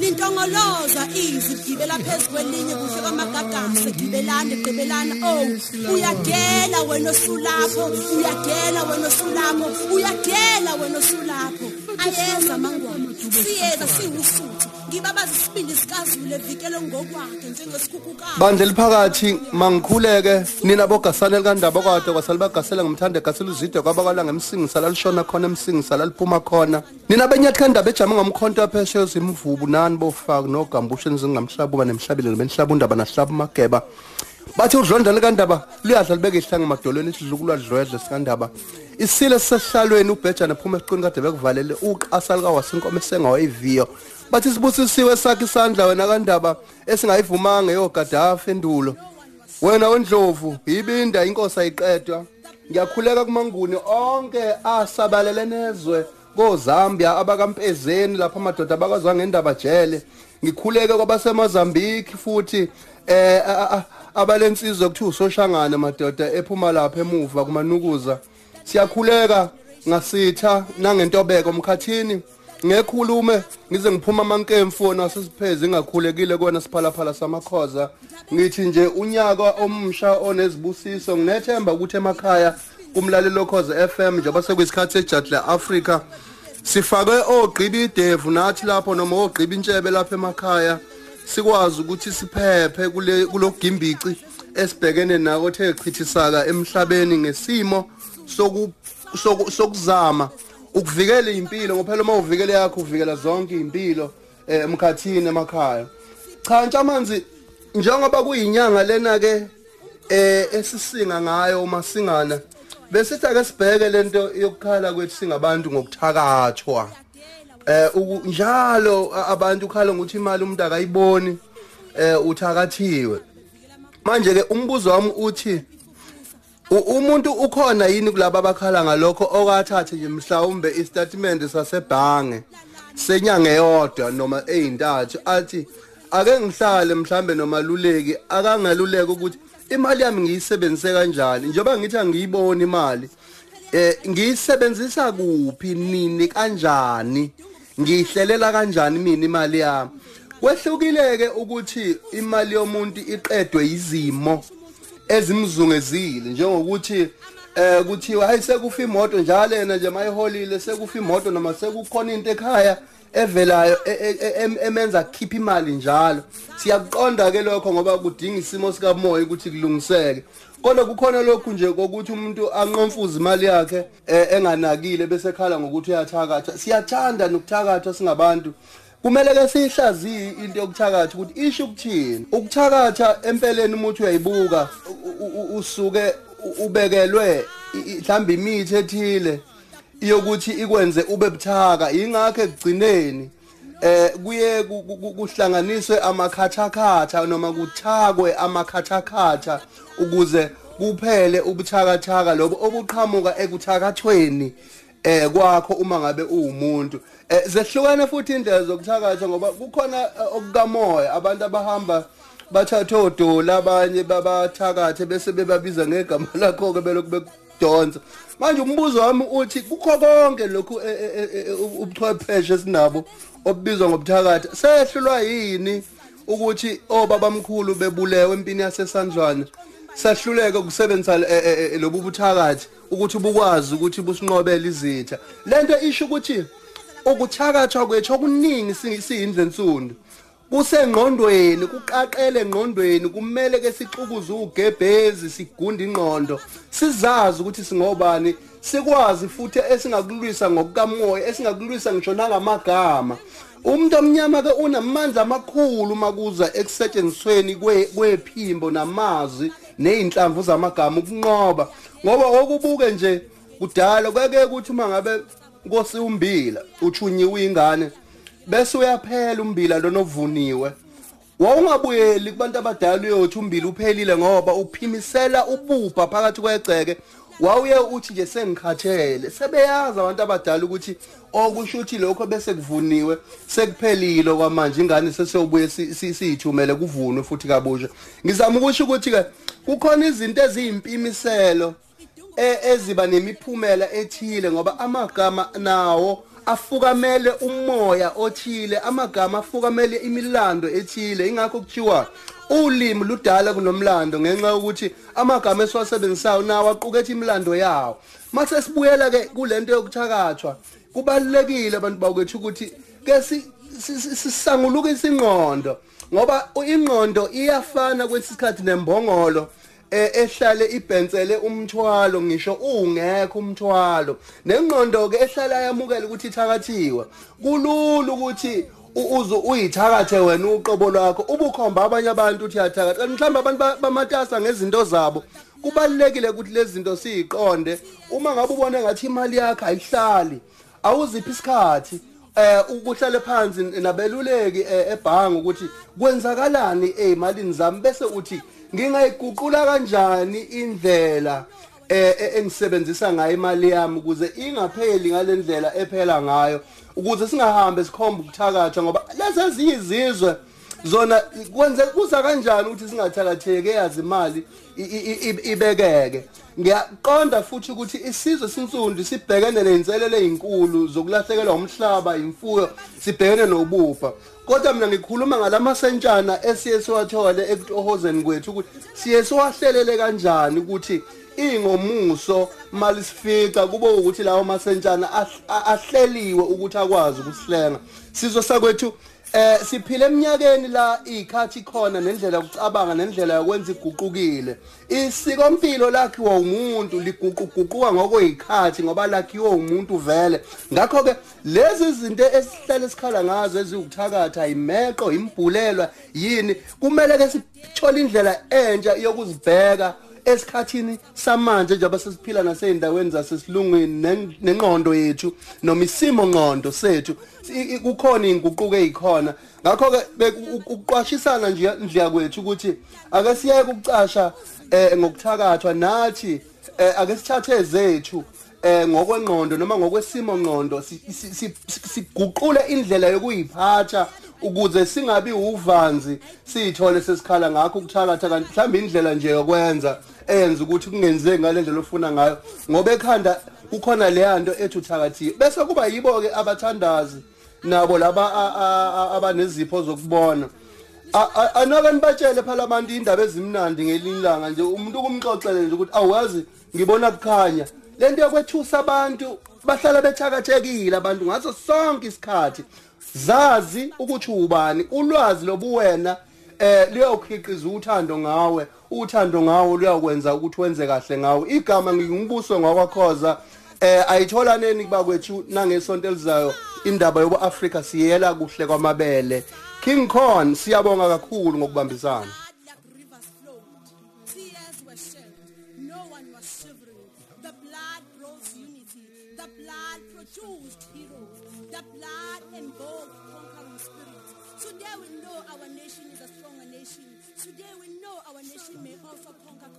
lintongoloza izwi gibela phezu kwelinye kuhle kwamagagasi segibelana egqibelana oh uyagela wena osulapho uyagela wena osulapho uyagela wena osulapho. Ayeza mangwana siyeza siwusuthi ngibabaza isibindi sikazulu evikele ngokwakhe njengesikhukhukazi bandla liphakathi mangikhuleke. Nina bogasane likandaba kwade kwasalibagasela ngimthanda gasela uzide kwabakwala ngemsingisala lishona khona emsingisala liphuma khona. Nina benyathi kandaba ejame ngomkhonto yaphesheyo zimvubu nani bofaka nogambushe nizingamhlabuba nemhlabile benihlaba undaba nahlaba mageba bathi udlonda likandaba luyadla libeke ihlanga emadolweni isidlukulwa dlwedle sikandaba. Isile sisehlalweni ubhejana phuma esiqini kade bekuvalele uqasa likawasinkomo esengawayiviyo. Bathi sibusisiwe sakhe isandla wena kandaba esingayivumanga eyogadafi endulo. Wena wendlovu ibinda inkosi ayiqedwa. Ngiyakhuleka kumanguni onke asabalele nezwe koZambia abakampezeni lapha amadoda abakazwa ngendaba jele. Ngikhuleke kwabasemozambique futhi eh abalensizwe kuthiwa usoshangana madoda ephuma lapha emuva kumanukuza. Siyakhuleka ngasitha nangentobeko mkhathini. Ngekhulume ngize ngiphuma amankemfu nasesiphezi ngakhulekile kona siphalaphala samakhoza. Ngithi nje unyaka omusha onezibusiso nginethemba ukuthi emakhaya kumlalelo khoza FM njengoba sekuyisikhathi ejadla Africa sifake ogqiba idevu nathi lapho noma ogqiba intshebe lapha emakhaya sikwazi ukuthi siphephe kule kulogimbici esibhekene nako the chithisaka emhlabeni ngesimo soku sokuzama ukuvikela impilo ngoba phela uma uvikele yakho uvikela zonke impilo emkhathini emakhaya. Cha ntshamanzi njengoba kuyinyanga lena ke eh esisinga ngayo uma singana besithi ake sibheke lento yokukhala kwethu singabantu ngokuthakathwa. Eh njalo abantu ukhala ngokuthi imali umuntu akayiboni eh uthakathiwe. Manje ke umbuzo wami uthi umuntu ukhona yini kulabo abakhala ngalokho okathathe nje mhlawumbe istatement sasebhange? Senyanga eyodwa noma eyintathu athi ake ngihlale mhlambe nomaluleki akangaluleka ukuthi imali yami ngiyisebenzise kanjani? Njengoba ngithi angiyiboni imali eh ngiyisebenzisa kuphi nini kanjani? Ngihlelela kanjani mina imali yami? Kwehlukileke ukuthi imali yomuntu iqedwe izimo ezimzungezile njengokuthi eh kuthiwa hayi sekufa imoto njalo yena nje mayiholile sekufa imoto noma sekukhona into ekhaya evelayo emenza khipha imali njalo. Siyakuqonda ke lokho ngoba kudinga isimo sikamoya ukuthi kulungiseke. Kodwa kukhona lokhu nje kokuthi umuntu anqomfuza imali yakhe enganakile bese khala ngokuthi uyathakatha siyathanda nokuthakatha singabantu kumele ke sihlaziye into yokuthakatha ukuthi isho ukuthini. Ukuthakatha empeleni umuntu uyayibuka usuke ubekelwe mhlawumbe imithi ethile yokuthi ikwenze ube buthaka. Ingakho ekugcineni eh kuye kuhlanganiswe amakhathakhatha noma kuthakwe amakhathakhatha ukuze kuphele ubuthakathaka lobo obuqhamuka ekuthakathweni eh kwakho uma ngabe uwumuntu. Eh zehlukene futhi indlela zokuthakatha ngoba kukhona okukamoya. Abantu abahamba bathatha odola abanye babathakathe bese bebabiza ngegama lakho ke belokhu bekudonsa manje umbuzo wami uthi kukho konke lokhu ubuchwepheshe esinabo obizwa ngobuthakatha? Sehlulwa yini ukuthi obabamkhulu bebulewe empini yasesandlwana sahluleke ukusebenzisa lobu buthakathi? Ukuthi bukwazi ukuthi businqobele izitha. Lento isho ukuthi ukuthakathwa kwethu okuningi siyindle nsundu kusengqondweni kuqaqele engqondweni kumele ke sixukuze ugebhezi sigunda ingqondo sizazi ukuthi singobani sikwazi futhi esingakulwisa ngokukamoya esingakulwisa ngisho nangamagama. Umuntu omnyama ke unamandla amakhulu makuza ekusetshenzisweni kwephimbo namazwi. Nezinhlamvu zamagama ukunqoba. Ngoba okubuke nje kudala kweke ukuthi uma ngabe nkosi umbila uthunyiwe ingane bese uyaphela umbila lona ovuniwe. Wawungabuyeli kubantu abadala uyothi umbila uphelile ngoba uphimisela ubupha phakathi kwegceke wawuye uthi nje sengikhathele sebeyazi abantu abadala ukuthi okusho ukuthi lokho bese kuvuniwe sekuphelile kwamanje ingane sesiyobuye siyithumele kuvunwe futhi kabusha. Ngizama ukusho ukuthi ke kukhona izinto eziyimpimiselo eziba nemiphumela ethile ngoba amagama nawo afukamele umoya othile amagama afukamele imilando ethile. Ingakho kuthiwa ulimi ludala kunomlando ngenxa yokuthi amagama esiwasebenzisayo nawo aqukethe imilando yawo. Mase sibuyela ke kulento yokuthakathwa kubalekile abantu bakwethu ukuthi ke sisangulukisa ingqondo ngoba ingqondo iyafana kwesisikhathi nembongolo eh, ehlale ibhensele umthwalo ngisho ungekho umthwalo. Nengqondo ke ehlala yamukela ukuthi ithakathiwe kulula ukuthi uze uyithakathe wena uqobo lwakho ubukhomba abanye abantu uthi yathakatha mhlawumbe abantu bamatasa ngezinto zabo kubalekile ukuthi lezi zinto siziqonde uma ngabe ubone ngathi imali yakho ayihlali awuziphi isikhathi eh ukuhlale phansi nabeluleki eh, ebhangi ukuthi kwenzakalani ezimalini zami bese uthi ngingayiguqula kanjani indlela eh, engisebenzisa ngayo imali yami ukuze ingapheli ngalendlela ephela ngayo ukuze singahambe sikhomba ukuthakatha ngoba lezi eziyizizwe zona kwenze kuza kanjani ukuthi singathakatheke yazi imali ibekeke? Ngiyaqonda futhi ukuthi isizwe sinsundi sibhekene nezinselele ezinkulu zokulahlekelwa umhlaba imfuyo sibhekene nobupha kodwa mina ngikhuluma ngalamasentshana esiye siwathole ekutohozeni kwethu ukuthi siye siwahlelele kanjani ukuthi ingomuso mali sifica kube ukuthi lawo masentshana ahleliwe ukuthi akwazi ukusihlenga sizwe sakwethu eh siphile eminyakeni la ikhathi khona nendlela yokucabanga nendlela yokwenza iguqukile. Isikompilo lakhiwa umuntu liguquguquka ngokwezikhathi ngoba lakhiwa umuntu vele. Ngakho ke lezi zinto esihlale sikhala ngazo eziwukuthakatha imeqo imbhulelwa yini kumele ke sithole indlela entsha yokuzibheka esikhathini samanje njengoba sesiphila nasey'ndaweni zasesilungwini nengqondo yethu noma isimo ngqondo sethu kukhona iy'nguquko ey'khona ngakho-ke ukuqwashisana nje ndliya kwethu ukuthi ake siyeke ukucasha um ngokuthakathwa nathi um ake sithathe ezethu eh ngokwengqondo noma ngokwesimo ngqondo siguqule indlela yokuyiphatha ukuze singabi uvanzi sithole sesikhala ngakho ukuthakatha kanti mhlawumbe indlela nje yokwenza enza ukuthi kungenzeki ngalendlela ofuna ngayo. Ngoba ekhanda kukhona leya nto ethi uthakathiwe bese kuba yibo ke abathandazi nabo laba abanezipho zokubona. Anoke nibatshele phela abantu indaba ezimnandi ngelinye ilanga nje umuntu kumxoxele nje ukuthi awazi ngibona kukhanya. Lento yokwethusa abantu bahlala bethakathekile abantu ngaso sonke isikhathi. Zazi ukuthi ubani ulwazi lobuwena eh liyokhiqiza uthando ngawe uthando ngawo luyakwenza ukuthi wenze kahle ngawe igama ngingumbuso ngakwakhoza eh ayithola neni kuba kwethu nangesonto elizayo indaba yobu Africa siyela kuhle kwamabele. King Khan siyabonga kakhulu ngokubambisana. Produced heroes. The blood and bold conquering spirit. Today we know our nation is a stronger nation. Today we know our nation may also conquer